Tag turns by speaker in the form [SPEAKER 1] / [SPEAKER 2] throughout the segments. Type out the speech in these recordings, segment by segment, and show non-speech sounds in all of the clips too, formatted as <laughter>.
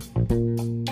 [SPEAKER 1] thank you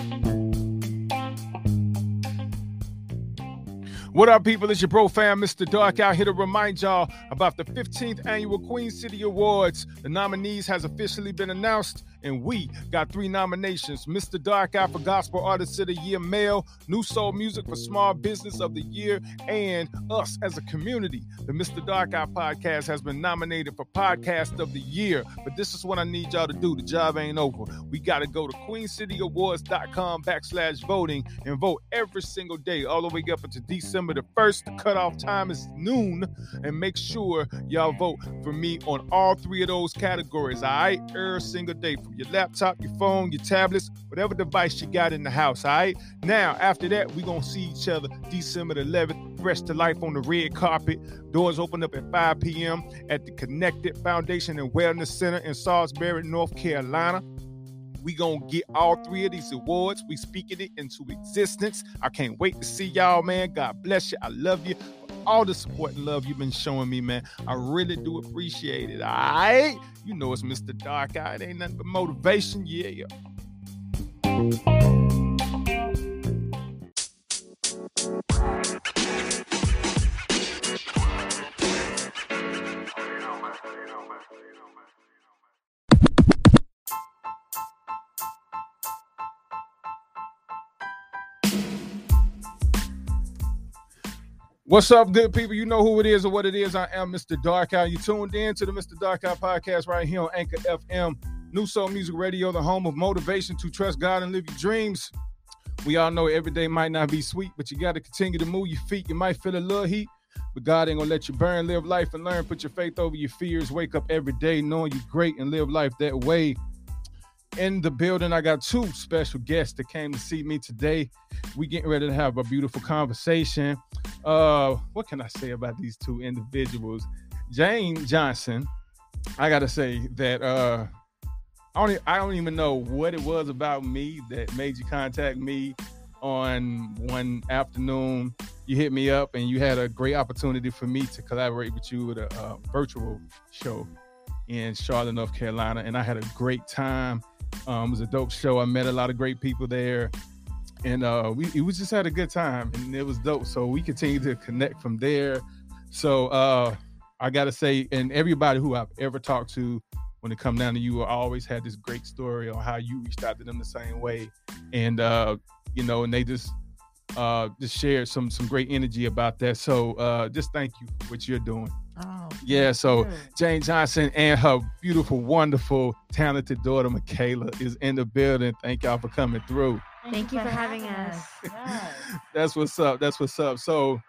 [SPEAKER 1] What up, people? It's your bro fam, Mr. Dark, out here to remind y'all about the 15th annual Queen City Awards. The nominees has officially been announced, and we got three nominations: Mr. Dark Eye for Gospel Artist of the Year Male, New Soul Music for Small Business of the Year, and us as a community. The Mr. Dark Eye podcast has been nominated for Podcast of the Year. But this is what I need y'all to do. The job ain't over. We got to go to queencityawards.com backslash voting and vote every single day, all the way up until December the 1st. The cutoff time is noon. And make sure y'all vote for me on all three of those categories, all right? Every single day from your laptop, your phone, your tablets, whatever device you got in the house, all right? Now, after that, we're going to see each other December the 11th, fresh to life on the red carpet. Doors open up at 5 p.m. at the Connected Foundation and Wellness Center in Salisbury, North Carolina. We gonna get all three of these awards. We speaking it into existence. I can't wait to see y'all, man. God bless you. I love you. All the support and love you've been showing me, man. I really do appreciate it. All right. You know it's Mr. Dark Eye. It ain't nothing but motivation. Yeah, yeah. What's up, good people? You know who it is or what it is. I am Mr. Dark Eye. You tuned in to the Mr. Dark Eye podcast right here on Anchor FM, New Soul Music Radio, the home of motivation to trust God and live your dreams. We all know every day might not be sweet, but you got to continue to move your feet. You might feel a little heat, but God ain't gonna let you burn. Live life and learn. Put your faith over your fears. Wake up every day knowing you're great and live life that way. In the building, I got two special guests that came to see me today. We getting ready to have a beautiful conversation. Uh, what can I say about these two individuals? Jane Johnson, I gotta say that uh I don't, I don't even know what it was about me that made you contact me on one afternoon. You hit me up and you had a great opportunity for me to collaborate with you at a uh, virtual show in Charlotte, North Carolina, and I had a great time. Um, it was a dope show. I met a lot of great people there, and uh, we, we just had a good time, and it was dope. So we continue to connect from there. So uh, I got to say, and everybody who I've ever talked to, when it come down to you, I always had this great story on how you reached out to them the same way, and uh, you know, and they just uh, just shared some some great energy about that. So uh, just thank you for what you're doing.
[SPEAKER 2] Oh,
[SPEAKER 1] Yeah, so
[SPEAKER 2] good.
[SPEAKER 1] Jane Johnson and her beautiful, wonderful, talented daughter Michaela is in the building. Thank y'all for coming through.
[SPEAKER 2] Thank you for having us.
[SPEAKER 3] Yes. <laughs>
[SPEAKER 1] That's what's up. That's what's up. So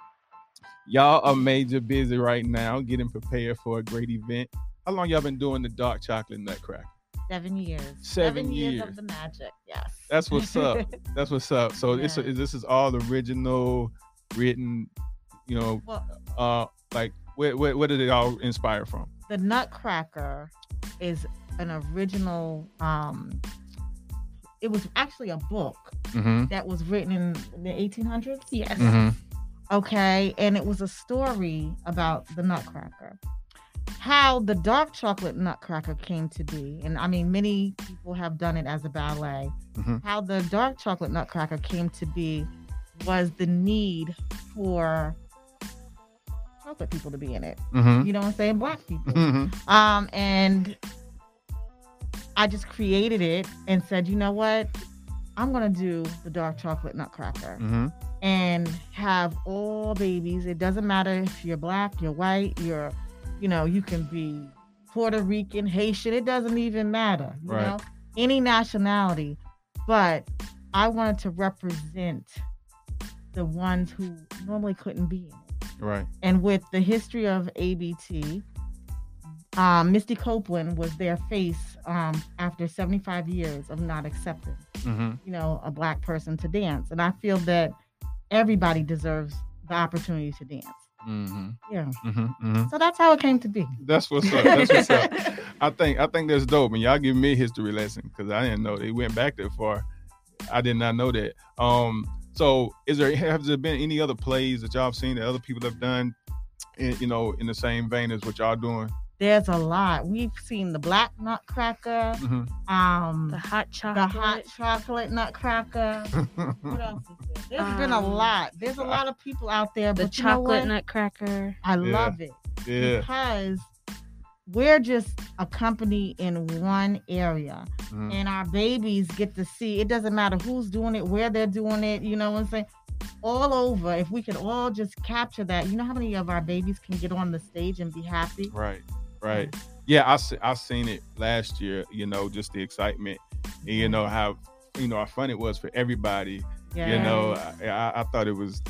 [SPEAKER 1] y'all are major busy right now, getting prepared for a great event. How long y'all been doing the dark chocolate nutcracker?
[SPEAKER 2] Seven years.
[SPEAKER 1] Seven, years.
[SPEAKER 3] of the magic. Yes.
[SPEAKER 1] That's what's up. <laughs> That's what's up. So it's
[SPEAKER 2] Yeah.
[SPEAKER 1] this is all original, written. You know,
[SPEAKER 3] Well,
[SPEAKER 1] uh, like where where, where did it all inspire from?
[SPEAKER 2] The Nutcracker is an original. Um, it was actually a book
[SPEAKER 1] Mm-hmm.
[SPEAKER 2] that was written in the 1800s.
[SPEAKER 3] yes.
[SPEAKER 1] Mm-hmm.
[SPEAKER 2] Okay, and it was a story about the Nutcracker. How the dark chocolate Nutcracker came to be, and I mean, many people have done it as a ballet.
[SPEAKER 1] Mhm.
[SPEAKER 2] How the dark chocolate Nutcracker came to be was the need for chocolate people to be in it.
[SPEAKER 1] Mm-hmm.
[SPEAKER 2] You know what I'm saying? Black people.
[SPEAKER 1] Mm-hmm.
[SPEAKER 2] Um, and I just created it and said, you know what? I'm gonna do the dark chocolate Nutcracker
[SPEAKER 1] Mm-hmm.
[SPEAKER 2] and have all babies. It doesn't matter if you're black, you're white, you're, you know, you can be Puerto Rican, Haitian. It doesn't even matter. You
[SPEAKER 1] Right.
[SPEAKER 2] know, any nationality. But I wanted to represent the ones who normally couldn't be in it.
[SPEAKER 1] Right.
[SPEAKER 2] And with the history of ABT, um, Misty Copeland was their face um, after 75 years of not accepting
[SPEAKER 1] Mm-hmm.
[SPEAKER 2] you know, a black person to dance. And I feel that everybody deserves the opportunity to dance.
[SPEAKER 1] Mm-hmm.
[SPEAKER 2] Yeah.
[SPEAKER 1] Mm-hmm. Mm-hmm.
[SPEAKER 2] So that's how it came to be.
[SPEAKER 1] That's what's up. That's what's up. <laughs> I think I think that's dope, and y'all give me a history lesson because I didn't know they went back that far. I did not know that. Um, so is there have there been any other plays that y'all have seen that other people have done, in, you know, in the same vein as what y'all doing?
[SPEAKER 2] There's a lot. We've seen the black nutcracker,
[SPEAKER 1] Mhm.
[SPEAKER 2] um,
[SPEAKER 3] The hot
[SPEAKER 2] the
[SPEAKER 3] chocolate.
[SPEAKER 2] hot chocolate nutcracker. What else is there? There's been a
[SPEAKER 3] Um,
[SPEAKER 2] lot. There's a lot of people out there,
[SPEAKER 3] The
[SPEAKER 2] but you know
[SPEAKER 3] chocolate nutcracker.
[SPEAKER 2] I
[SPEAKER 1] Yeah.
[SPEAKER 2] love it
[SPEAKER 1] yeah.
[SPEAKER 2] because we're just a company in one area,
[SPEAKER 1] Mhm.
[SPEAKER 2] and our babies get to see. It doesn't matter who's doing it, where they're doing it. You know what I'm saying? All over. If we could all just capture that, you know how many of our babies can get on the stage and be happy?
[SPEAKER 1] Right, right. <laughs> Yeah, I se- I seen it last year. You know, just the excitement, and you know how you know how fun it was for everybody.
[SPEAKER 2] Yeah.
[SPEAKER 1] You know, I, I, I thought it was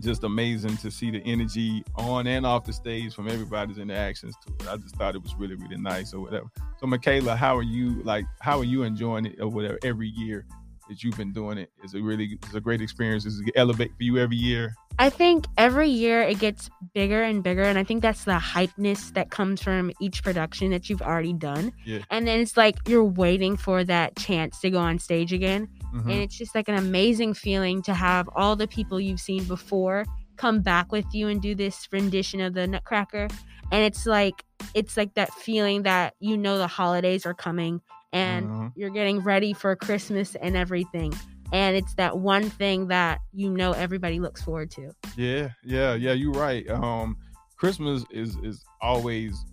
[SPEAKER 1] just amazing to see the energy on and off the stage from everybody's interactions to it. I just thought it was really really nice or whatever. So, Michaela, how are you? Like, how are you enjoying it or whatever every year? That you've been doing it is a really it's a great experience. Is elevate for you every year?
[SPEAKER 3] I think every year it gets bigger and bigger, and I think that's the hypeness that comes from each production that you've already done.
[SPEAKER 1] Yeah.
[SPEAKER 3] And then it's like you're waiting for that chance to go on stage again,
[SPEAKER 1] Mhm.
[SPEAKER 3] and it's just like an amazing feeling to have all the people you've seen before come back with you and do this rendition of the Nutcracker, and it's like it's like that feeling that you know the holidays are coming and
[SPEAKER 1] Mhm.
[SPEAKER 3] you're getting ready for Christmas and everything. And it's that one thing that you know everybody looks forward to.
[SPEAKER 1] Yeah, yeah, yeah. You're right. Um, Christmas is is always,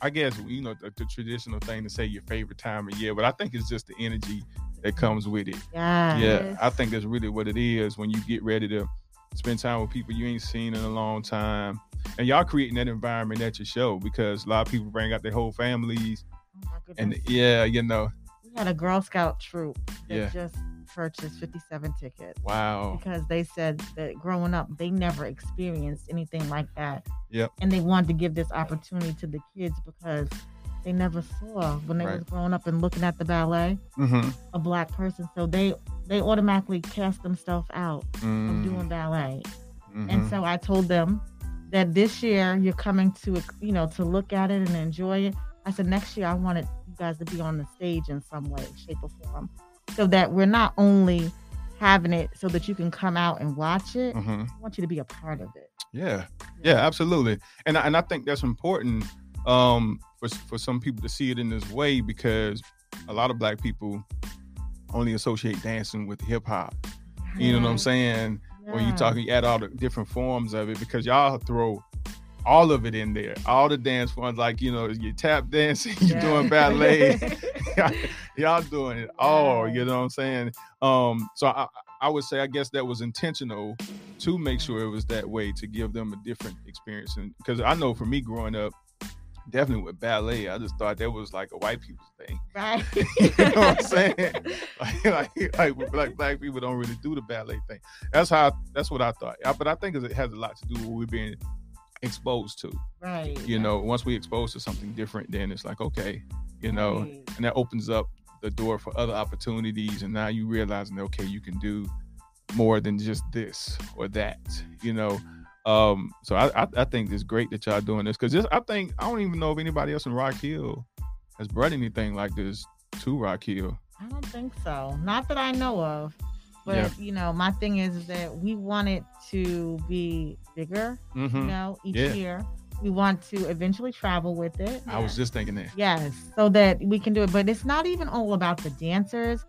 [SPEAKER 1] I guess, you know, the, the traditional thing to say your favorite time of year. But I think it's just the energy that comes with it.
[SPEAKER 2] Yeah.
[SPEAKER 1] Yeah, I think that's really what it is when you get ready to spend time with people you ain't seen in a long time, and y'all creating that environment at your show because a lot of people bring out their whole families,
[SPEAKER 2] Oh
[SPEAKER 1] and yeah, you know,
[SPEAKER 2] we had a Girl Scout troop that
[SPEAKER 1] Yeah.
[SPEAKER 2] just purchased 57 tickets
[SPEAKER 1] wow,
[SPEAKER 2] because they said that growing up they never experienced anything like that.
[SPEAKER 1] Yep.
[SPEAKER 2] And they wanted to give this opportunity to the kids because they never saw when they
[SPEAKER 1] Right.
[SPEAKER 2] was growing up and looking at the ballet
[SPEAKER 1] mm-hmm.
[SPEAKER 2] a black person. So they they automatically cast themselves out of doing ballet.
[SPEAKER 1] Mm-hmm.
[SPEAKER 2] And so I told them that this year you're coming to, you know, to look at it and enjoy it. I said next year I wanted you guys to be on the stage in some way, shape, or form, so that we're not only having it so that you can come out and watch it.
[SPEAKER 1] hmm
[SPEAKER 2] I want you to be a part of it.
[SPEAKER 1] Yeah, yeah, absolutely, and I- and I think that's important um, for for some people to see it in this way because a lot of black people only associate dancing with hip hop. You know what I'm saying? When you
[SPEAKER 2] Yeah.
[SPEAKER 1] talk, you add all the different forms of it because y'all throw all of it in there, all the dance forms, like you know, you tap dancing, <laughs> you
[SPEAKER 2] Yeah.
[SPEAKER 1] doing ballet, <laughs> <laughs> y'all doing it all. You know what I'm saying? Um, so I, I would say, I guess that was intentional to make sure it was that way to give them a different experience. And because I know for me growing up, definitely with ballet, I just thought that was like a white people's thing.
[SPEAKER 2] right.
[SPEAKER 1] you know what I'm saying? Like, like, like, like black people don't really do the ballet thing. That's how. That's what I thought. But I think it has a lot to do with we're being exposed to.
[SPEAKER 2] right.
[SPEAKER 1] You know, once we exposed to something different, then it's like okay, you know,
[SPEAKER 2] Right.
[SPEAKER 1] and that opens up the door for other opportunities. And now you realizing, okay, you can do more than just this or that. You know. Um, so I, I, I think it's great that y'all doing this because I think I don't even know if anybody else in Rock Hill has brought anything like this to Rock Hill.
[SPEAKER 2] I don't think so. Not that I know of. But
[SPEAKER 1] Yeah.
[SPEAKER 2] you know, my thing is that we want it to be bigger,
[SPEAKER 1] Mm-hmm.
[SPEAKER 2] you know, each
[SPEAKER 1] Yeah.
[SPEAKER 2] year. We want to eventually travel with it.
[SPEAKER 1] I was just thinking that.
[SPEAKER 2] Yes, so that we can do it. But it's not even all about the dancers.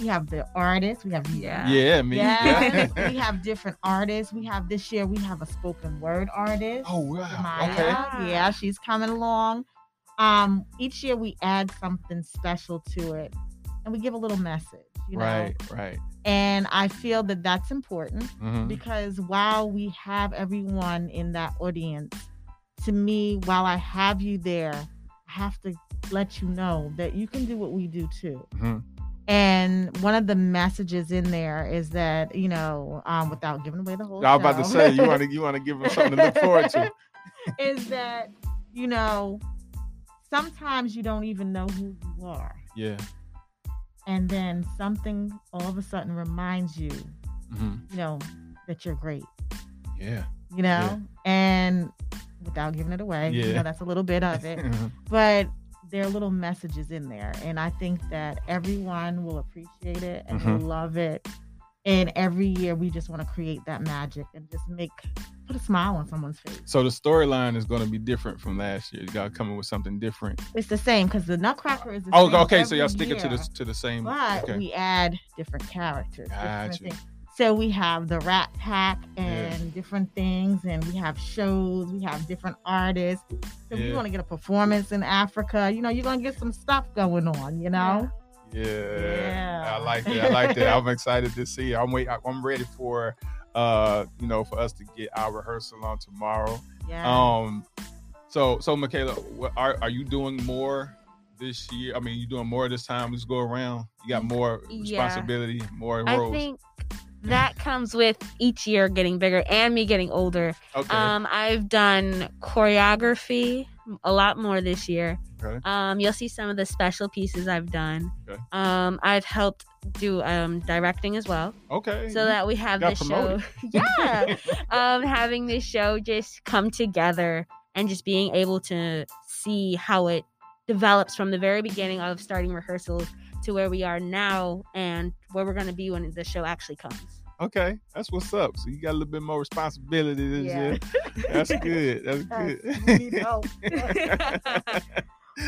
[SPEAKER 2] We have the artists. We have
[SPEAKER 3] Yeah.
[SPEAKER 1] Yeah, me.
[SPEAKER 2] Yes, <laughs> we have different artists. We have this year. We have a spoken word artist.
[SPEAKER 1] oh wow.
[SPEAKER 2] Maya.
[SPEAKER 1] Okay.
[SPEAKER 2] Yeah, she's coming along. Um, each year we add something special to it, and we give a little message. You know?
[SPEAKER 1] Right. Right.
[SPEAKER 2] And I feel that that's important
[SPEAKER 1] Mhm.
[SPEAKER 2] because while we have everyone in that audience, to me, while I have you there, I have to let you know that you can do what we do too.
[SPEAKER 1] Mhm.
[SPEAKER 2] And one of the messages in there is that, you know, um, without giving away the whole
[SPEAKER 1] I was about to say you want to <laughs> you want to give them something to look forward to. <laughs>
[SPEAKER 2] is that, you know, sometimes you don't even know who you are.
[SPEAKER 1] Yeah.
[SPEAKER 2] And then something all of a sudden reminds you,
[SPEAKER 1] hmm
[SPEAKER 2] you know, that you're great.
[SPEAKER 1] Yeah.
[SPEAKER 2] you know, and without giving it away, you
[SPEAKER 1] Yeah.
[SPEAKER 2] know, that's a little bit of it. <laughs> But there are little messages in there, and I think that everyone will appreciate it and
[SPEAKER 1] Mhm.
[SPEAKER 2] love it. And every year we just want to create that magic and just make put a smile on someone's face.
[SPEAKER 1] So the storyline is going to be different from last year. You got to come up with something different.
[SPEAKER 2] It's the same because the Nutcracker is the
[SPEAKER 1] Oh,
[SPEAKER 2] same
[SPEAKER 1] okay. So y'all sticking to the to the same.
[SPEAKER 2] But
[SPEAKER 1] okay.
[SPEAKER 2] we add different characters. different
[SPEAKER 1] Gotcha.
[SPEAKER 2] things. So we have the Rat Pack
[SPEAKER 1] Yeah.
[SPEAKER 2] and different things, and we have shows. We have different artists. So if you want to get a performance in Africa, you know, you're gonna get some stuff going on. You know.
[SPEAKER 1] Yeah,
[SPEAKER 2] Yeah.
[SPEAKER 1] I like that. I like that. I'm excited to see. I'm wait. I'm ready for, uh, you know, for us to get our rehearsal on tomorrow.
[SPEAKER 2] Yeah.
[SPEAKER 1] Um, so so Michaela, what, are are you doing more this year? I mean, you doing more this time? Let's go around. You got more
[SPEAKER 3] Yeah.
[SPEAKER 1] responsibility, more
[SPEAKER 3] I think that comes with each year getting bigger and me getting older.
[SPEAKER 1] okay.
[SPEAKER 3] Um, I've done choreography a lot more this year.
[SPEAKER 1] Okay.
[SPEAKER 3] Um, you'll see some of the special pieces I've done.
[SPEAKER 1] Okay.
[SPEAKER 3] Um, I've helped do um directing as well,
[SPEAKER 1] okay.
[SPEAKER 3] so that we have this show. <laughs> yeah, um, having this show just come together and just being able to see how it develops from the very beginning of starting rehearsals to where we are now and where we're going to be when the show actually comes.
[SPEAKER 1] Okay, that's what's up. So you got a little bit more responsibility this
[SPEAKER 2] Yeah.
[SPEAKER 1] year. <laughs> That's good. That's
[SPEAKER 2] Yes,
[SPEAKER 1] good.
[SPEAKER 2] we need help. <laughs>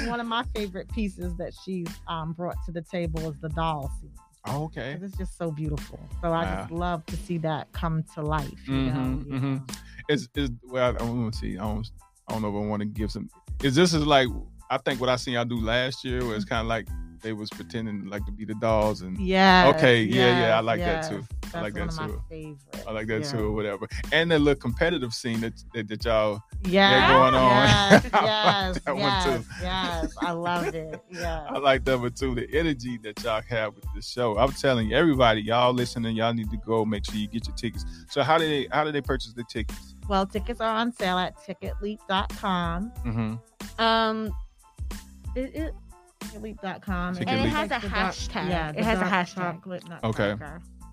[SPEAKER 2] One of my favorite pieces that she's um, brought to the table is the doll scene.
[SPEAKER 1] okay.
[SPEAKER 2] 'Cause It's just so beautiful. So I just love to see that come to life. You know?
[SPEAKER 1] Mhm,
[SPEAKER 2] you
[SPEAKER 1] mhm.
[SPEAKER 2] know.
[SPEAKER 1] is is well, I don't see. I don't, I don't know if I want to give some. Is this is like I think what I seen y'all do last year was kind of like they was pretending like to be the dolls and
[SPEAKER 2] Yeah.
[SPEAKER 1] Okay, yeah, yeah, I like that too.
[SPEAKER 2] That's
[SPEAKER 1] I like
[SPEAKER 2] one
[SPEAKER 1] that
[SPEAKER 2] of my
[SPEAKER 1] too.
[SPEAKER 2] favorites.
[SPEAKER 1] I like that
[SPEAKER 2] yeah.
[SPEAKER 1] too or whatever. And the little competitive scene that that, that y'all
[SPEAKER 2] Yeah,
[SPEAKER 1] going on.
[SPEAKER 2] Yes, <laughs>
[SPEAKER 1] I like
[SPEAKER 2] yes,
[SPEAKER 1] one
[SPEAKER 2] yes,
[SPEAKER 1] too.
[SPEAKER 2] yes. I loved it. Yeah.
[SPEAKER 1] I like that one too. The energy that y'all have with the show. I'm telling you, everybody, y'all listening, y'all need to go make sure you get your tickets. So how do they how do they purchase the tickets?
[SPEAKER 2] Well, tickets are on sale at ticketleap.com.
[SPEAKER 1] Mm-hmm.
[SPEAKER 3] Um, it, it,
[SPEAKER 2] Ticketleap.com.
[SPEAKER 1] Ticket
[SPEAKER 3] And it has a
[SPEAKER 2] the dark-
[SPEAKER 3] hashtag.
[SPEAKER 2] Yeah,
[SPEAKER 3] It has a hashtag.
[SPEAKER 2] chocolate nut
[SPEAKER 1] Okay.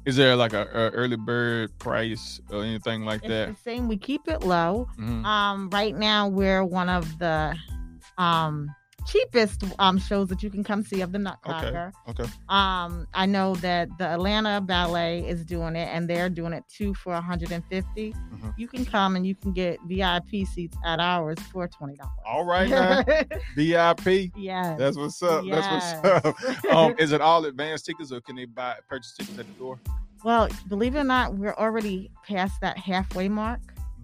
[SPEAKER 1] Is there like a, a early bird price or anything like
[SPEAKER 2] It's
[SPEAKER 1] that?
[SPEAKER 2] the same. We keep it low.
[SPEAKER 1] Mhm.
[SPEAKER 2] Um, right now we're one of the um cheapest um shows that you can come see of the Nutcracker.
[SPEAKER 1] Okay.
[SPEAKER 2] Um, I know that the Atlanta Ballet is doing it, and they're doing it two for 150.
[SPEAKER 1] Mhm.
[SPEAKER 2] You can come and you can get VIP seats at ours for twenty dollars.
[SPEAKER 1] All right <laughs> now. VIP.
[SPEAKER 2] yes.
[SPEAKER 1] That's what's up. That's what's up. <laughs> Um, is it all advanced tickets or can they buy purchase tickets at the door?
[SPEAKER 2] Well, believe it or not, we're already past that halfway mark.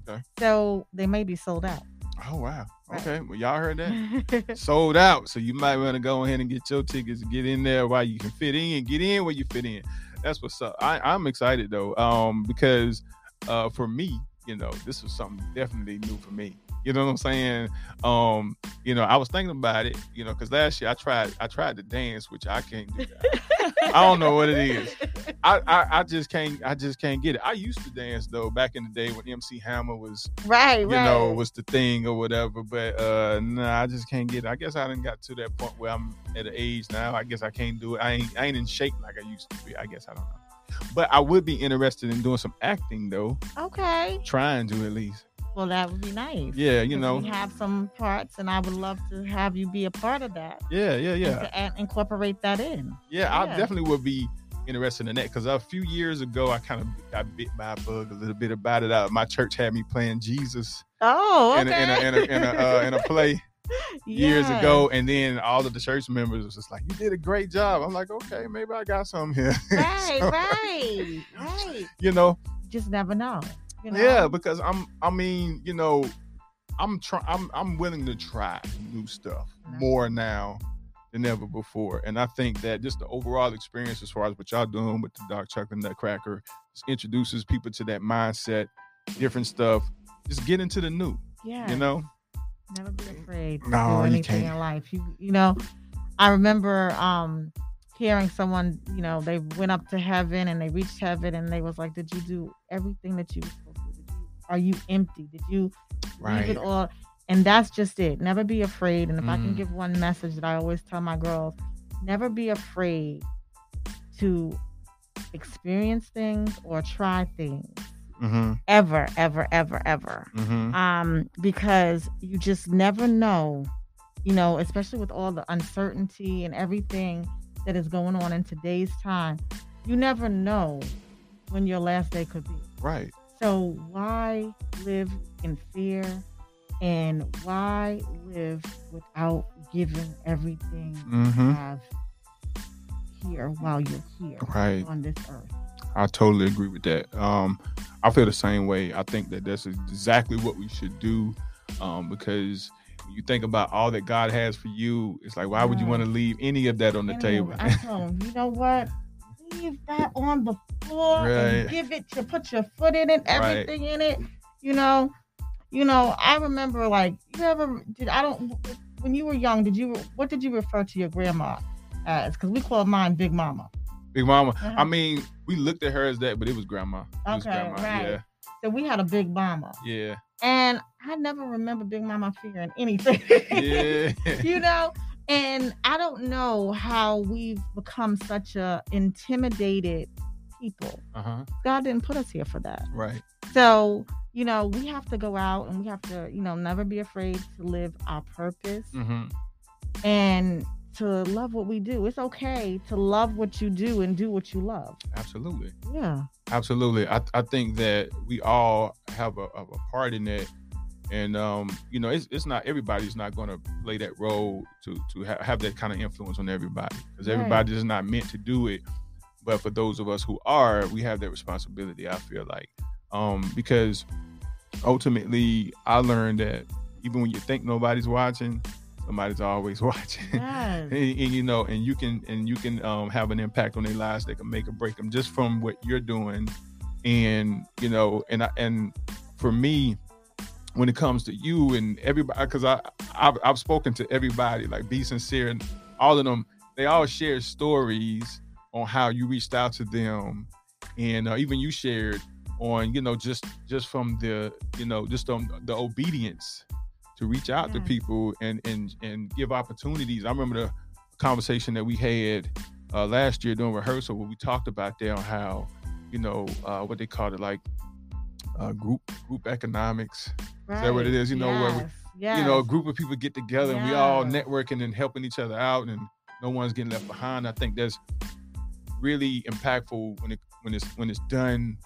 [SPEAKER 1] Okay.
[SPEAKER 2] So they may be sold out.
[SPEAKER 1] Oh wow. Okay. Well, y'all heard that? <laughs> Sold out. So you might want to go ahead and get your tickets and get in there while you can fit in. Get in where you fit in. That's what's up. I, I'm excited though, um, because uh, for me, you know, this was something definitely new for me. You know what I'm saying? Um, you know, I was thinking about it, you know, because last year I tried I tried to dance, which I can't do. I don't know what it is. I, I I just can't I just can't get it. I used to dance though back in the day when MC Hammer was
[SPEAKER 2] right,
[SPEAKER 1] you
[SPEAKER 2] right.
[SPEAKER 1] know was the thing or whatever. But uh nah, I just can't get it. I guess I didn't got to that point where I'm at an age now. I guess I can't do it. I ain't I ain't in shape like I used to be. I guess I don't know. But I would be interested in doing some acting though,
[SPEAKER 2] okay.
[SPEAKER 1] trying to at least.
[SPEAKER 2] Well, that would be nice.
[SPEAKER 1] Yeah, you know.
[SPEAKER 2] we have some parts, and I would love to have you be a part of that.
[SPEAKER 1] Yeah, yeah, yeah.
[SPEAKER 2] to add- incorporate that in.
[SPEAKER 1] Yeah, I definitely would be interested in that because a few years ago I kind of got bit by a bug a little bit about it. Uh, my church had me playing Jesus
[SPEAKER 2] Oh,
[SPEAKER 1] in a, in a, in a, in a, uh, in a play <laughs> years ago, and then all of the church members was just like, "You did a great job." I'm like, "Okay, maybe I got some here."
[SPEAKER 2] Right, <laughs>
[SPEAKER 1] So,
[SPEAKER 2] right, right. <laughs>
[SPEAKER 1] You know,
[SPEAKER 2] Just never know. You know?
[SPEAKER 1] yeah, because I'm. I mean, you know, I'm trying. I'm. I'm willing to try new stuff
[SPEAKER 2] Mhm.
[SPEAKER 1] more now than ever before, and I think that just the overall experience, as far as what y'all doing with the dark chocolate nutcracker, just introduces people to that mindset, different stuff. Just get into the new.
[SPEAKER 2] yeah.
[SPEAKER 1] You know.
[SPEAKER 2] Never be afraid to
[SPEAKER 1] No,
[SPEAKER 2] do
[SPEAKER 1] you
[SPEAKER 2] anything
[SPEAKER 1] can't.
[SPEAKER 2] in life. You you know, I remember um hearing someone, you know, they went up to heaven and they reached heaven and they was like, Did you do everything that you were supposed to do? Did you, are you empty? Did you leave
[SPEAKER 1] Right.
[SPEAKER 2] it all? And that's just it. Never be afraid. And if I can
[SPEAKER 1] Mm.
[SPEAKER 2] give one message that I always tell my girls, never be afraid to experience things or try things.
[SPEAKER 1] Mm-hmm.
[SPEAKER 2] Ever, ever, ever, ever
[SPEAKER 1] Mm-hmm.
[SPEAKER 2] um, because you just never know, you know, especially with all the uncertainty and everything that is going on in today's time, you never know when your last day could be.
[SPEAKER 1] Right.
[SPEAKER 2] So why live in fear and why live without giving everything you
[SPEAKER 1] Mm-hmm.
[SPEAKER 2] have here while you're here
[SPEAKER 1] Right.
[SPEAKER 2] on this earth?
[SPEAKER 1] I totally agree with that. Um, I feel the same way. I think that that's exactly what we should do um, because you think about all that God has for you, it's like, why would you want to leave any of that on the table?
[SPEAKER 2] I told him, you know what? Leave that on the floor
[SPEAKER 1] Right.
[SPEAKER 2] and give it to put your foot in it, everything in it. You know, you know. I remember like you ever did. I don't. When you were young, did you? What did you refer to your grandma as? Because we called mine Big Mama.
[SPEAKER 1] Big Mama.
[SPEAKER 2] Uh-huh.
[SPEAKER 1] I mean, we looked at her as that, but it was Grandma. It was
[SPEAKER 2] Okay,
[SPEAKER 1] Grandma.
[SPEAKER 2] right. So we had a Big Mama,
[SPEAKER 1] Yeah. Yeah.
[SPEAKER 2] and I never remember Big Mama fearing anything.
[SPEAKER 1] Yeah. <laughs>
[SPEAKER 2] you know and i don't know how we've become such a intimidated people
[SPEAKER 1] uh huh.
[SPEAKER 2] god didn't put us here for that
[SPEAKER 1] Right.
[SPEAKER 2] so you know we have to go out and we have to you know never be afraid to live our purpose
[SPEAKER 1] Mm-hmm.
[SPEAKER 2] and to love what we do it's okay to love what you do and do what you love
[SPEAKER 1] Absolutely.
[SPEAKER 2] yeah
[SPEAKER 1] Absolutely. I, I think that we all have a, a part in that. And, um, you know, it's, it's not everybody's not going to play that role to, to ha- have that kind of influence on everybody because
[SPEAKER 2] Right.
[SPEAKER 1] everybody is not meant to do it. But for those of us who are, we have that responsibility, I feel like. Um, because ultimately, I learned that even when you think nobody's watching, somebody's always <laughs> watching.
[SPEAKER 2] yes.
[SPEAKER 1] and, and, you know and you can and you can um, have an impact on their lives that can make or break them just from what you're doing and you know and I, and for me when it comes to you and everybody because I I've, I've spoken to everybody like be sincere and all of them they all share stories on how you reached out to them and uh, even you shared on you know just just from the you know just on the obedience to reach out to people and and and give opportunities. I remember the conversation that we had uh, last year during rehearsal where we talked about there on how you know uh, what they called it like uh, group group economics. Is that what it is? You know, where we-
[SPEAKER 2] yes. yes.
[SPEAKER 1] You know, a group of people get together and we all networking and helping each other out, and no one's getting left behind. I think that's really impactful when it when it's when it's done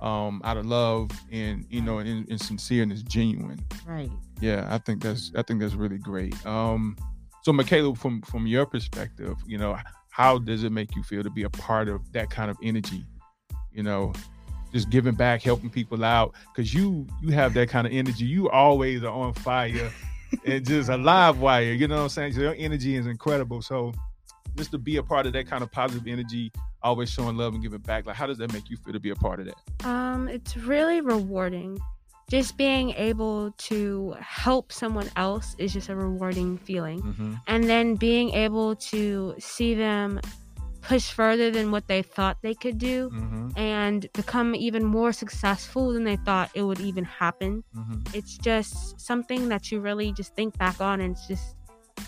[SPEAKER 1] um, out of love and you know and, and sincere and it's genuine.
[SPEAKER 2] right
[SPEAKER 1] Yeah, I think that's I think that's really great. Um, so Michaela, from from your perspective, you know, how does it make you feel to be a part of that kind of energy? You know, just giving back, helping people out, because you you have that kind of energy. You always are on fire <laughs> and just a live wire. You know what I'm saying? So your energy is incredible. So just to be a part of that kind of positive energy, always showing love and giving back, like how does that make you feel to be a part of that?
[SPEAKER 3] Um, it's really rewarding. Just being able to help someone else is just a rewarding feeling.
[SPEAKER 1] Mm-hmm.
[SPEAKER 3] And then being able to see them push further than what they thought they could do
[SPEAKER 1] Mm-hmm.
[SPEAKER 3] and become even more successful than they thought it would even happen.
[SPEAKER 1] Mm-hmm.
[SPEAKER 3] It's just something that you really just think back on and it's just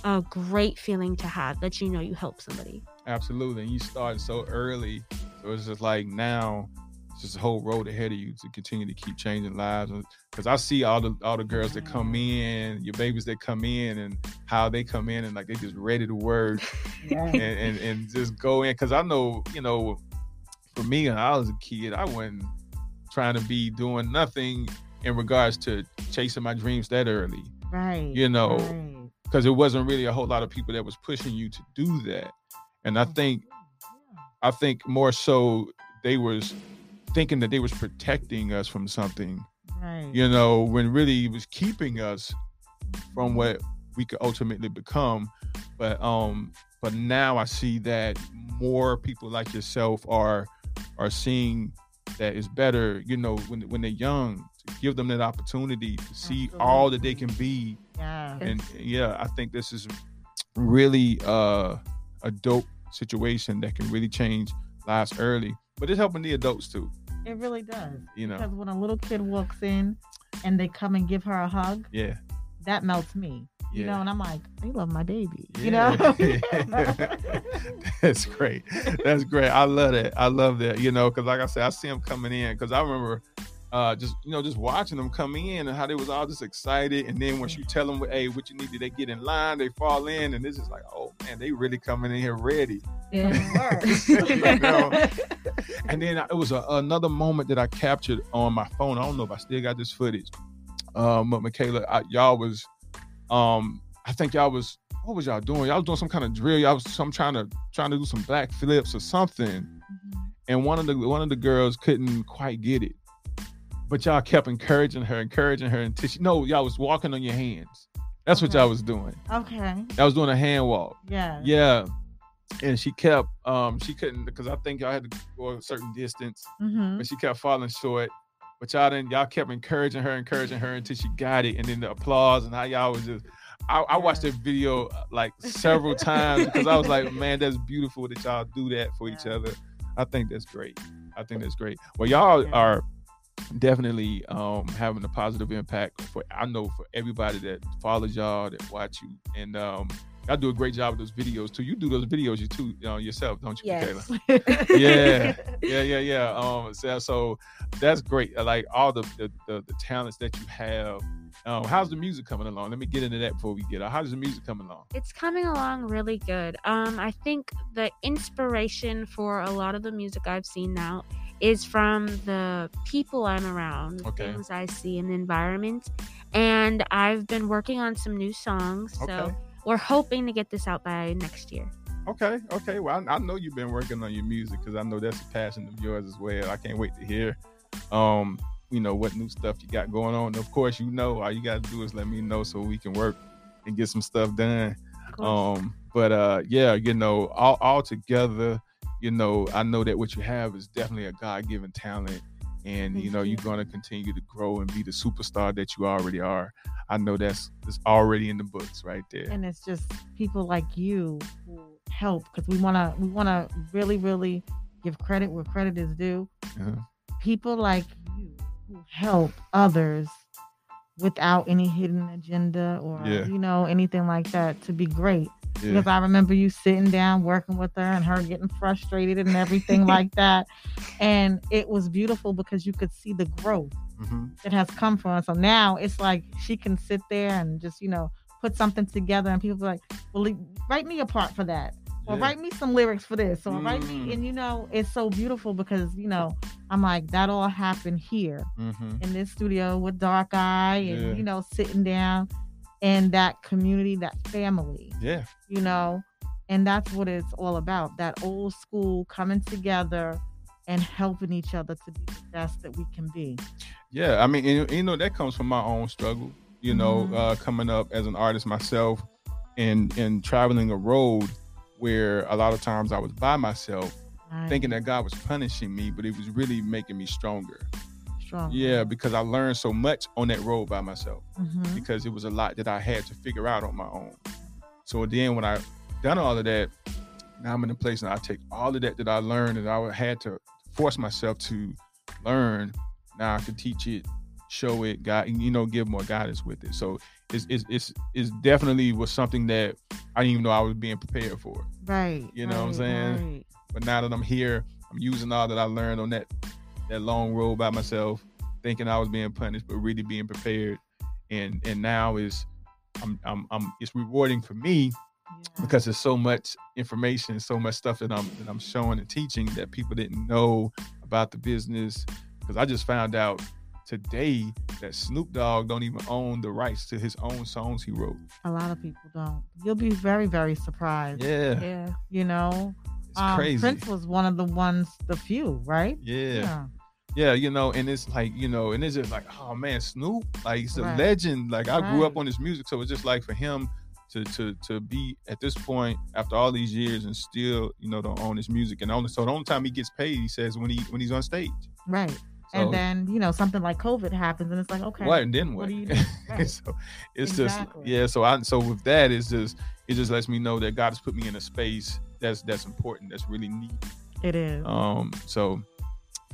[SPEAKER 3] a great feeling to have that you know you help somebody.
[SPEAKER 1] Absolutely. And you started so early. So it's just like now it's just a whole road ahead of you to continue to keep changing lives. Because I see all the all the girls that come in, your babies that come in and how they come in and like they just ready to work <laughs>
[SPEAKER 2] Right.
[SPEAKER 1] and, and, and just go in. Cause I know, you know, for me when I was a kid, I wasn't trying to be doing nothing in regards to chasing my dreams that early.
[SPEAKER 2] right
[SPEAKER 1] You know,
[SPEAKER 2] right.
[SPEAKER 1] because it wasn't really a whole lot of people that was pushing you to do that. And I think I think more so they was thinking that they was protecting us from something,
[SPEAKER 2] right.
[SPEAKER 1] you know, when really it was keeping us from what we could ultimately become. But um but now I see that more people like yourself are are seeing that it's better, you know, when when they're young to give them that opportunity to see all that they can be.
[SPEAKER 2] Yeah
[SPEAKER 1] and yeah i think this is really uh a dope situation that can really change lives early. But it's helping the adults too
[SPEAKER 2] it really does
[SPEAKER 1] you know.
[SPEAKER 2] because when a little kid walks in and they come and give her a hug
[SPEAKER 1] yeah.
[SPEAKER 2] that melts me
[SPEAKER 1] yeah.
[SPEAKER 2] you know and i'm like they love my baby you
[SPEAKER 1] Yeah.
[SPEAKER 2] know? <laughs>
[SPEAKER 1] That's great. That's great. I love that. I love that you know because like i said i see them coming in because i remember uh, just you know, just watching them come in and how they was all just excited, and then once you tell them, "Hey, what you need," they get in line, they fall in, and it's just like, "Oh man, they really coming in here ready." <laughs>
[SPEAKER 2] it works
[SPEAKER 1] You know? <laughs> and then it was a, another moment that I captured on my phone. I don't know if I still got this footage. Um, but Michaela, I, y'all was, um, I think y'all was, what was y'all doing? Y'all was doing some kind of drill. Y'all was some trying to trying to do some back flips or something.
[SPEAKER 2] Mhm.
[SPEAKER 1] And one of the one of the girls couldn't quite get it, but y'all kept encouraging her, encouraging her until she. No, y'all was walking on your hands. That's what y'all was doing.
[SPEAKER 2] Okay.
[SPEAKER 1] I was doing a hand walk.
[SPEAKER 2] Yeah.
[SPEAKER 1] Yeah. And she kept um she couldn't because I think y'all had to go a certain distance,
[SPEAKER 2] Mm-hmm.
[SPEAKER 1] but she kept falling short. But y'all didn't y'all kept encouraging her, encouraging her until she got it. And then the applause and how y'all was just I, I watched that video uh, like <laughs> several times because I was like, man, that's beautiful that y'all do that for each other. I think that's great. I think that's great. Well, y'all
[SPEAKER 2] Yeah.
[SPEAKER 1] are definitely um having a positive impact for I know for everybody that follows y'all, that watch you. And um y'all do a great job with those videos too. You do those videos you too uh, yourself, don't you,
[SPEAKER 3] Yes.
[SPEAKER 1] Michaela? <laughs> <laughs> Yeah. yeah, yeah, yeah. Um, so, so that's great. Like all the the, the the talents that you have. Um, how's the music coming along? Let me get into that before we get out. How's the music coming along?
[SPEAKER 3] It's coming along really good. Um, I think the inspiration for a lot of the music I've seen now is from the people I'm around,
[SPEAKER 1] Okay.
[SPEAKER 3] things I see in the environment. And I've been working on some new songs. So
[SPEAKER 1] Okay.
[SPEAKER 3] we're hoping to get this out by next year.
[SPEAKER 1] Okay, okay. Well, I, I know you've been working on your music because I know that's a passion of yours as well. I can't wait to hear, um, you know, what new stuff you got going on. Of course, you know, all you got to do is let me know so we can work and get some stuff done. Um, but uh, yeah, you know, all all together, you know, I know that what you have is definitely a God given talent, and you know,
[SPEAKER 2] you.
[SPEAKER 1] you're gonna continue to grow and be the superstar that you already are. I know that's that's already in the books right there.
[SPEAKER 2] and it's just people like you who help because we want to we want to really really give credit where credit is due
[SPEAKER 1] Uh-huh.
[SPEAKER 2] people like you who help others without any hidden agenda or
[SPEAKER 1] Yeah.
[SPEAKER 2] you know anything like that to be great
[SPEAKER 1] Yeah.
[SPEAKER 2] because i remember you sitting down working with her and her getting frustrated and everything like <laughs> that and it was beautiful because you could see the growth
[SPEAKER 1] hmm
[SPEAKER 2] that has come from her. So now it's like she can sit there and just, you know, put something together and people are like, well, write me a part for that. Or
[SPEAKER 1] Yeah.
[SPEAKER 2] write me some lyrics for this. Or write me,
[SPEAKER 1] Mm.
[SPEAKER 2] and you know, it's so beautiful because, you know, I'm like, that all happened here
[SPEAKER 1] hmm
[SPEAKER 2] in this studio with Dark Eye and,
[SPEAKER 1] Yeah.
[SPEAKER 2] you know, sitting down in that community, that family,
[SPEAKER 1] Yeah.
[SPEAKER 2] you know, and that's what it's all about. That old school coming together and helping each other to be the best that we can be.
[SPEAKER 1] Yeah, I mean, and, you know, that comes from my own struggle. You know,
[SPEAKER 2] Mhm.
[SPEAKER 1] uh, coming up as an artist myself, and and traveling a road where a lot of times I was by myself,
[SPEAKER 2] Right.
[SPEAKER 1] thinking that God was punishing me, but it was really making me stronger.
[SPEAKER 2] Strong.
[SPEAKER 1] Yeah, because I learned so much on that road by myself
[SPEAKER 2] Mhm.
[SPEAKER 1] because it was a lot that I had to figure out on my own. So then when I done all of that, now I'm in a place and I take all of that that I learned and I had to force myself to learn. Now I can teach it, show it, guide, you know, give more guidance with it. So it's it's it's, it's definitely was something that I didn't even know I was being prepared for.
[SPEAKER 2] Right.
[SPEAKER 1] You know what I'm saying?
[SPEAKER 2] right.
[SPEAKER 1] But now that I'm here, I'm using all that I learned on that that long road by myself, thinking I was being punished, but really being prepared. And and now is I'm I'm, I'm it's rewarding for me
[SPEAKER 2] Yeah.
[SPEAKER 1] because there's so much information, so much stuff that I'm that I'm showing and teaching that people didn't know about the business. Because I just found out today that Snoop Dogg don't even own the rights to his own songs he wrote.
[SPEAKER 2] A lot of people don't. You'll be very, very surprised.
[SPEAKER 1] Yeah,
[SPEAKER 3] Yeah.
[SPEAKER 2] You know,
[SPEAKER 1] it's
[SPEAKER 2] Um,
[SPEAKER 1] crazy.
[SPEAKER 2] Prince was one of the ones, the few, right?
[SPEAKER 1] yeah. yeah, you know, and it's like, you know, and it's just like, oh man, Snoop, like he's a
[SPEAKER 2] Right.
[SPEAKER 1] legend. Like I grew up on his music, so it's just like for him to to to be at this point after all these years and still, you know, don't own his music. And only so the only time he gets paid, he says when he when he's on stage.
[SPEAKER 2] Right.
[SPEAKER 1] So,
[SPEAKER 2] and then you know something like COVID happens, and it's like, okay,
[SPEAKER 1] what and then
[SPEAKER 2] what
[SPEAKER 1] what?
[SPEAKER 2] do you <laughs> do? Right.
[SPEAKER 1] so it's
[SPEAKER 2] Exactly.
[SPEAKER 1] just yeah. So I so with that, it's just it just lets me know that God has put me in a space that's that's important, that's really neat.
[SPEAKER 2] it is.
[SPEAKER 1] Um, so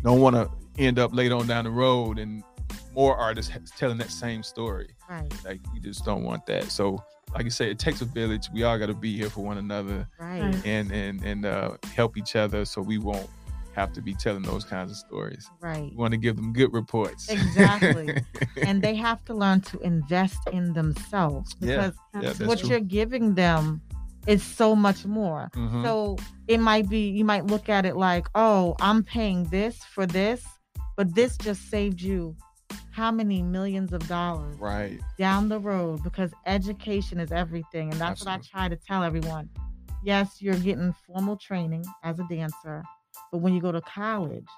[SPEAKER 1] don't want to end up later on down the road and more artists telling that same story.
[SPEAKER 2] right.
[SPEAKER 1] Like we just don't want that. So like I said, it takes a village. We all got to be here for one another
[SPEAKER 2] Right.
[SPEAKER 1] and and and uh, help each other, so we won't have to be telling those kinds of stories.
[SPEAKER 2] Right.
[SPEAKER 1] We want to give them good reports.
[SPEAKER 2] Exactly. <laughs> and they have to learn to invest in themselves because
[SPEAKER 1] Yeah, that's
[SPEAKER 2] what
[SPEAKER 1] true.
[SPEAKER 2] you're giving them is so much more.
[SPEAKER 1] Mhm.
[SPEAKER 2] So it might be you might look at it like, oh, I'm paying this for this, but this just saved you how many millions of dollars
[SPEAKER 1] right.
[SPEAKER 2] down the road because education is everything. And that's what I try to tell everyone. Yes, you're getting formal training as a dancer, but when you go to college,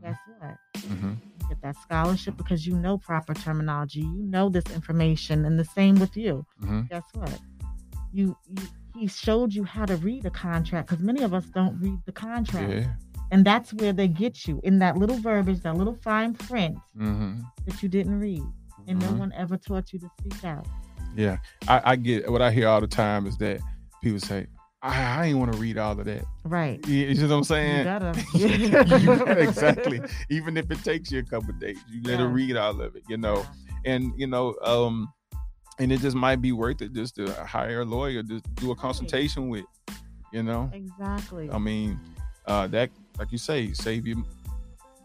[SPEAKER 2] guess what?
[SPEAKER 1] Mhm.
[SPEAKER 2] Get that scholarship because you know proper terminology, you know this information, and the same with you.
[SPEAKER 1] Mhm.
[SPEAKER 2] Guess what? You, you he showed you how to read a contract because many of us don't read the contract,
[SPEAKER 1] Yeah.
[SPEAKER 2] And that's where they get you in that little verbiage, that little fine print
[SPEAKER 1] hmm
[SPEAKER 2] that you didn't read, and no
[SPEAKER 1] Mhm.
[SPEAKER 2] one ever taught you to speak out.
[SPEAKER 1] Yeah, I, I get what I hear all the time is that people say, "I, I ain't want to read all of that."
[SPEAKER 2] Right.
[SPEAKER 1] You, you know what I'm saying? You gotta- <laughs> <laughs> exactly. Even if it takes you a couple days, you gotta
[SPEAKER 2] Yeah.
[SPEAKER 1] read all of it. You know, and you know, um, and it just might be worth it just to hire a lawyer to do a consultation with. You know,
[SPEAKER 2] Exactly.
[SPEAKER 1] I mean, uh, that like you say, save you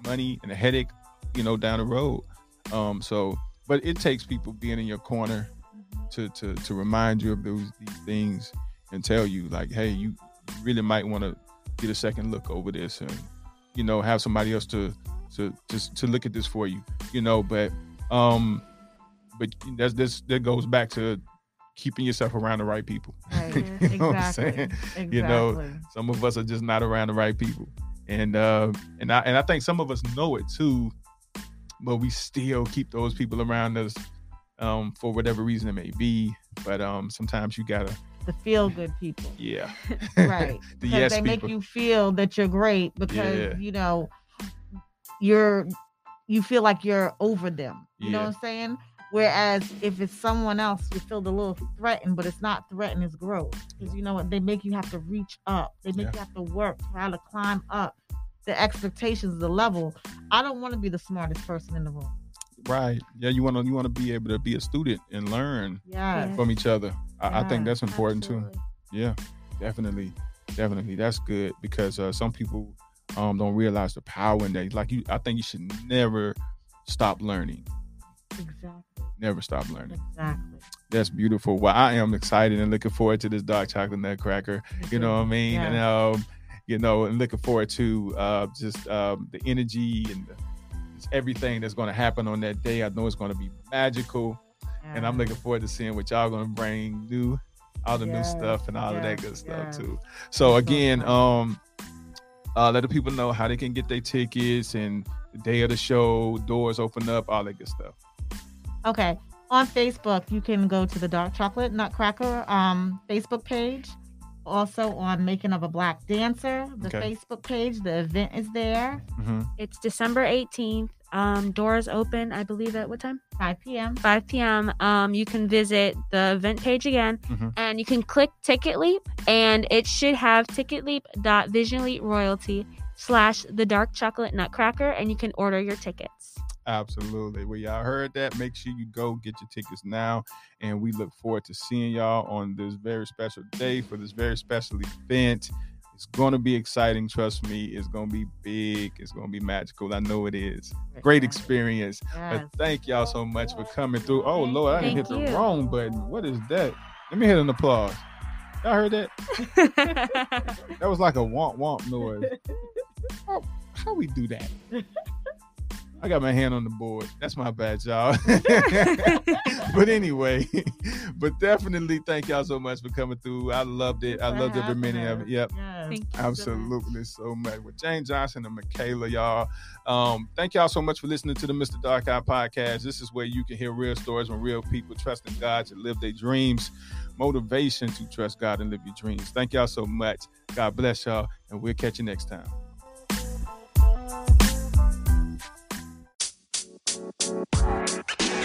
[SPEAKER 1] money and a headache. You know, down the road. Um, so, but it takes people being in your corner to to to remind you of those these things and tell you like, hey, you really might want to get a second look over this and you know have somebody else to to just to look at this for you, you know. But um, but that's this that goes back to keeping yourself around the right people.
[SPEAKER 2] Right. <laughs>
[SPEAKER 1] you know what I'm saying?
[SPEAKER 2] Exactly.
[SPEAKER 1] You know, Some of us are just not around the right people, and uh, and I and I think some of us know it too, but we still keep those people around us um, for whatever reason it may be. But um, sometimes you gotta,
[SPEAKER 2] the feel good people.
[SPEAKER 1] yeah, <laughs>
[SPEAKER 2] Right. <laughs>
[SPEAKER 1] the
[SPEAKER 2] because
[SPEAKER 1] yes
[SPEAKER 2] they
[SPEAKER 1] people.
[SPEAKER 2] make you feel that you're great because
[SPEAKER 1] Yeah.
[SPEAKER 2] you know you're you feel like you're over them. You know what I'm saying? Whereas if it's someone else, you feel a little threatened, but it's not threatened, it's growth. Because you know what? They make you have to reach up. They make
[SPEAKER 1] Yeah.
[SPEAKER 2] you have to work, try to climb up the expectations, the level. I don't want to be the smartest person in the room.
[SPEAKER 1] right? Yeah, you want to you want to be able to be a student and learn
[SPEAKER 2] Yes.
[SPEAKER 1] from each other. I, I think that's important too. Yeah, definitely, definitely. That's good because uh, some people um, don't realize the power in that. Like you, I think you should never stop learning.
[SPEAKER 2] Exactly.
[SPEAKER 1] Never stop learning.
[SPEAKER 2] Exactly.
[SPEAKER 1] That's beautiful. Well, I am excited and looking forward to this dark chocolate nutcracker. You know what I mean? And um, you know, and looking forward to uh, just um, the energy and the, just everything that's going to happen on that day. I know it's going to be magical, and I'm looking forward to seeing what y'all going to bring new, all the new stuff and all of that good stuff
[SPEAKER 2] yes.
[SPEAKER 1] too. So again,
[SPEAKER 2] fun.
[SPEAKER 1] um, uh, let the people know how they can get their tickets and the day of the show, doors open up, all that good stuff.
[SPEAKER 2] Okay. On Facebook, you can go to the Dark Chocolate Nutcracker um, Facebook page. Also on Making of a Black Dancer, the
[SPEAKER 1] Okay.
[SPEAKER 2] Facebook page. The event is there,
[SPEAKER 1] hmm
[SPEAKER 3] It's December 18th. Um, doors open, I believe, at what time?
[SPEAKER 2] 5 p.m.
[SPEAKER 3] 5 p.m. Um, you can visit the event page again,
[SPEAKER 1] Mhm.
[SPEAKER 3] and you can click Ticket Leap, and it should have ticketleap.vision royalty slash the dark chocolate nutcracker, and you can order your tickets.
[SPEAKER 1] Absolutely. Well, y'all heard that. Make sure you go get your tickets now. And we look forward to seeing y'all on this very special day for this very special event. It's going to be exciting. Trust me. It's going to be big. It's going to be magical. I know it is. Great experience.
[SPEAKER 2] Yes.
[SPEAKER 1] But thank y'all so much for coming through. Oh, Lord, I didn't hit
[SPEAKER 3] Thank
[SPEAKER 1] the
[SPEAKER 3] you.
[SPEAKER 1] wrong button. What is that? Let me hit an applause. Y'all heard that? <laughs> That was like a womp womp noise. <laughs> How, how we do that? I got my hand on the board. That's my bad, y'all. <laughs> <laughs> but anyway, <laughs> but definitely thank y'all so much for coming through. I loved it. I loved every minute of it. Yep.
[SPEAKER 2] Yes.
[SPEAKER 3] Thank you so much.
[SPEAKER 1] Absolutely so much. With Jane Johnson and Michaela, y'all. Um, thank y'all so much for listening to the Mr. Dark Eye podcast. This is where you can hear real stories from real people trusting God to live their dreams, motivation to trust God and live your dreams. Thank y'all so much. God bless y'all, and we'll catch you next time. Thank you.